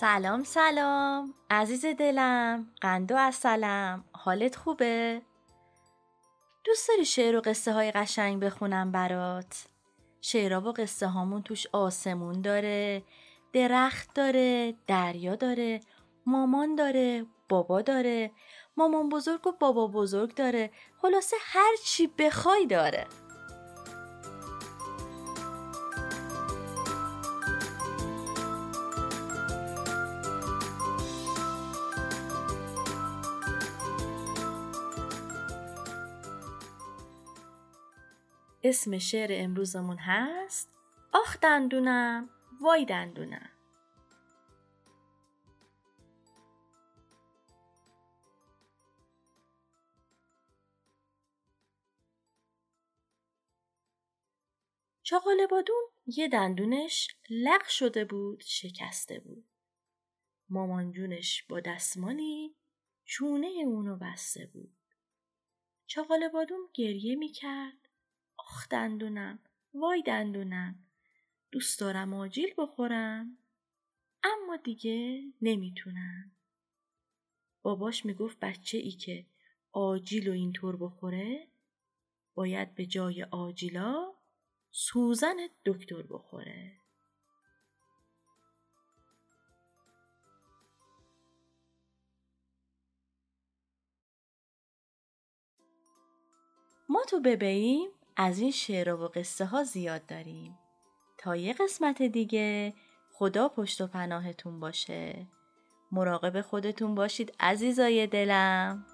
سلام سلام عزیز دلم قندو اصلم حالت خوبه؟ دوست داری شعر و قصه های قشنگ بخونم برات؟ شعرها و قصه هامون توش آسمون داره درخت داره دریا داره مامان داره بابا داره مامان بزرگ و بابا بزرگ داره خلاصه هر چی بخوای داره اسم شعر امروزمون هست آخ دندونم وای دندونم چاقال بادون یه دندونش لق شده بود شکسته بود. مامان جونش با دستمالی چونه اونو بسته بود. چاقال بادون گریه می‌کرد. آخ دندونم وای دندونم. دوست دارم آجیل بخورم. اما دیگه نمی‌تونم. باباش می‌گفت بچه ای که آجیل و اینطور بخوره باید به جای آجیلا سوزن دکتر بخوره. ما تو از این شعر و قصه ها زیاد داریم. تا یه قسمت دیگه خدا پشت و پناهتون باشه. مراقب خودتون باشید عزیزای دلم.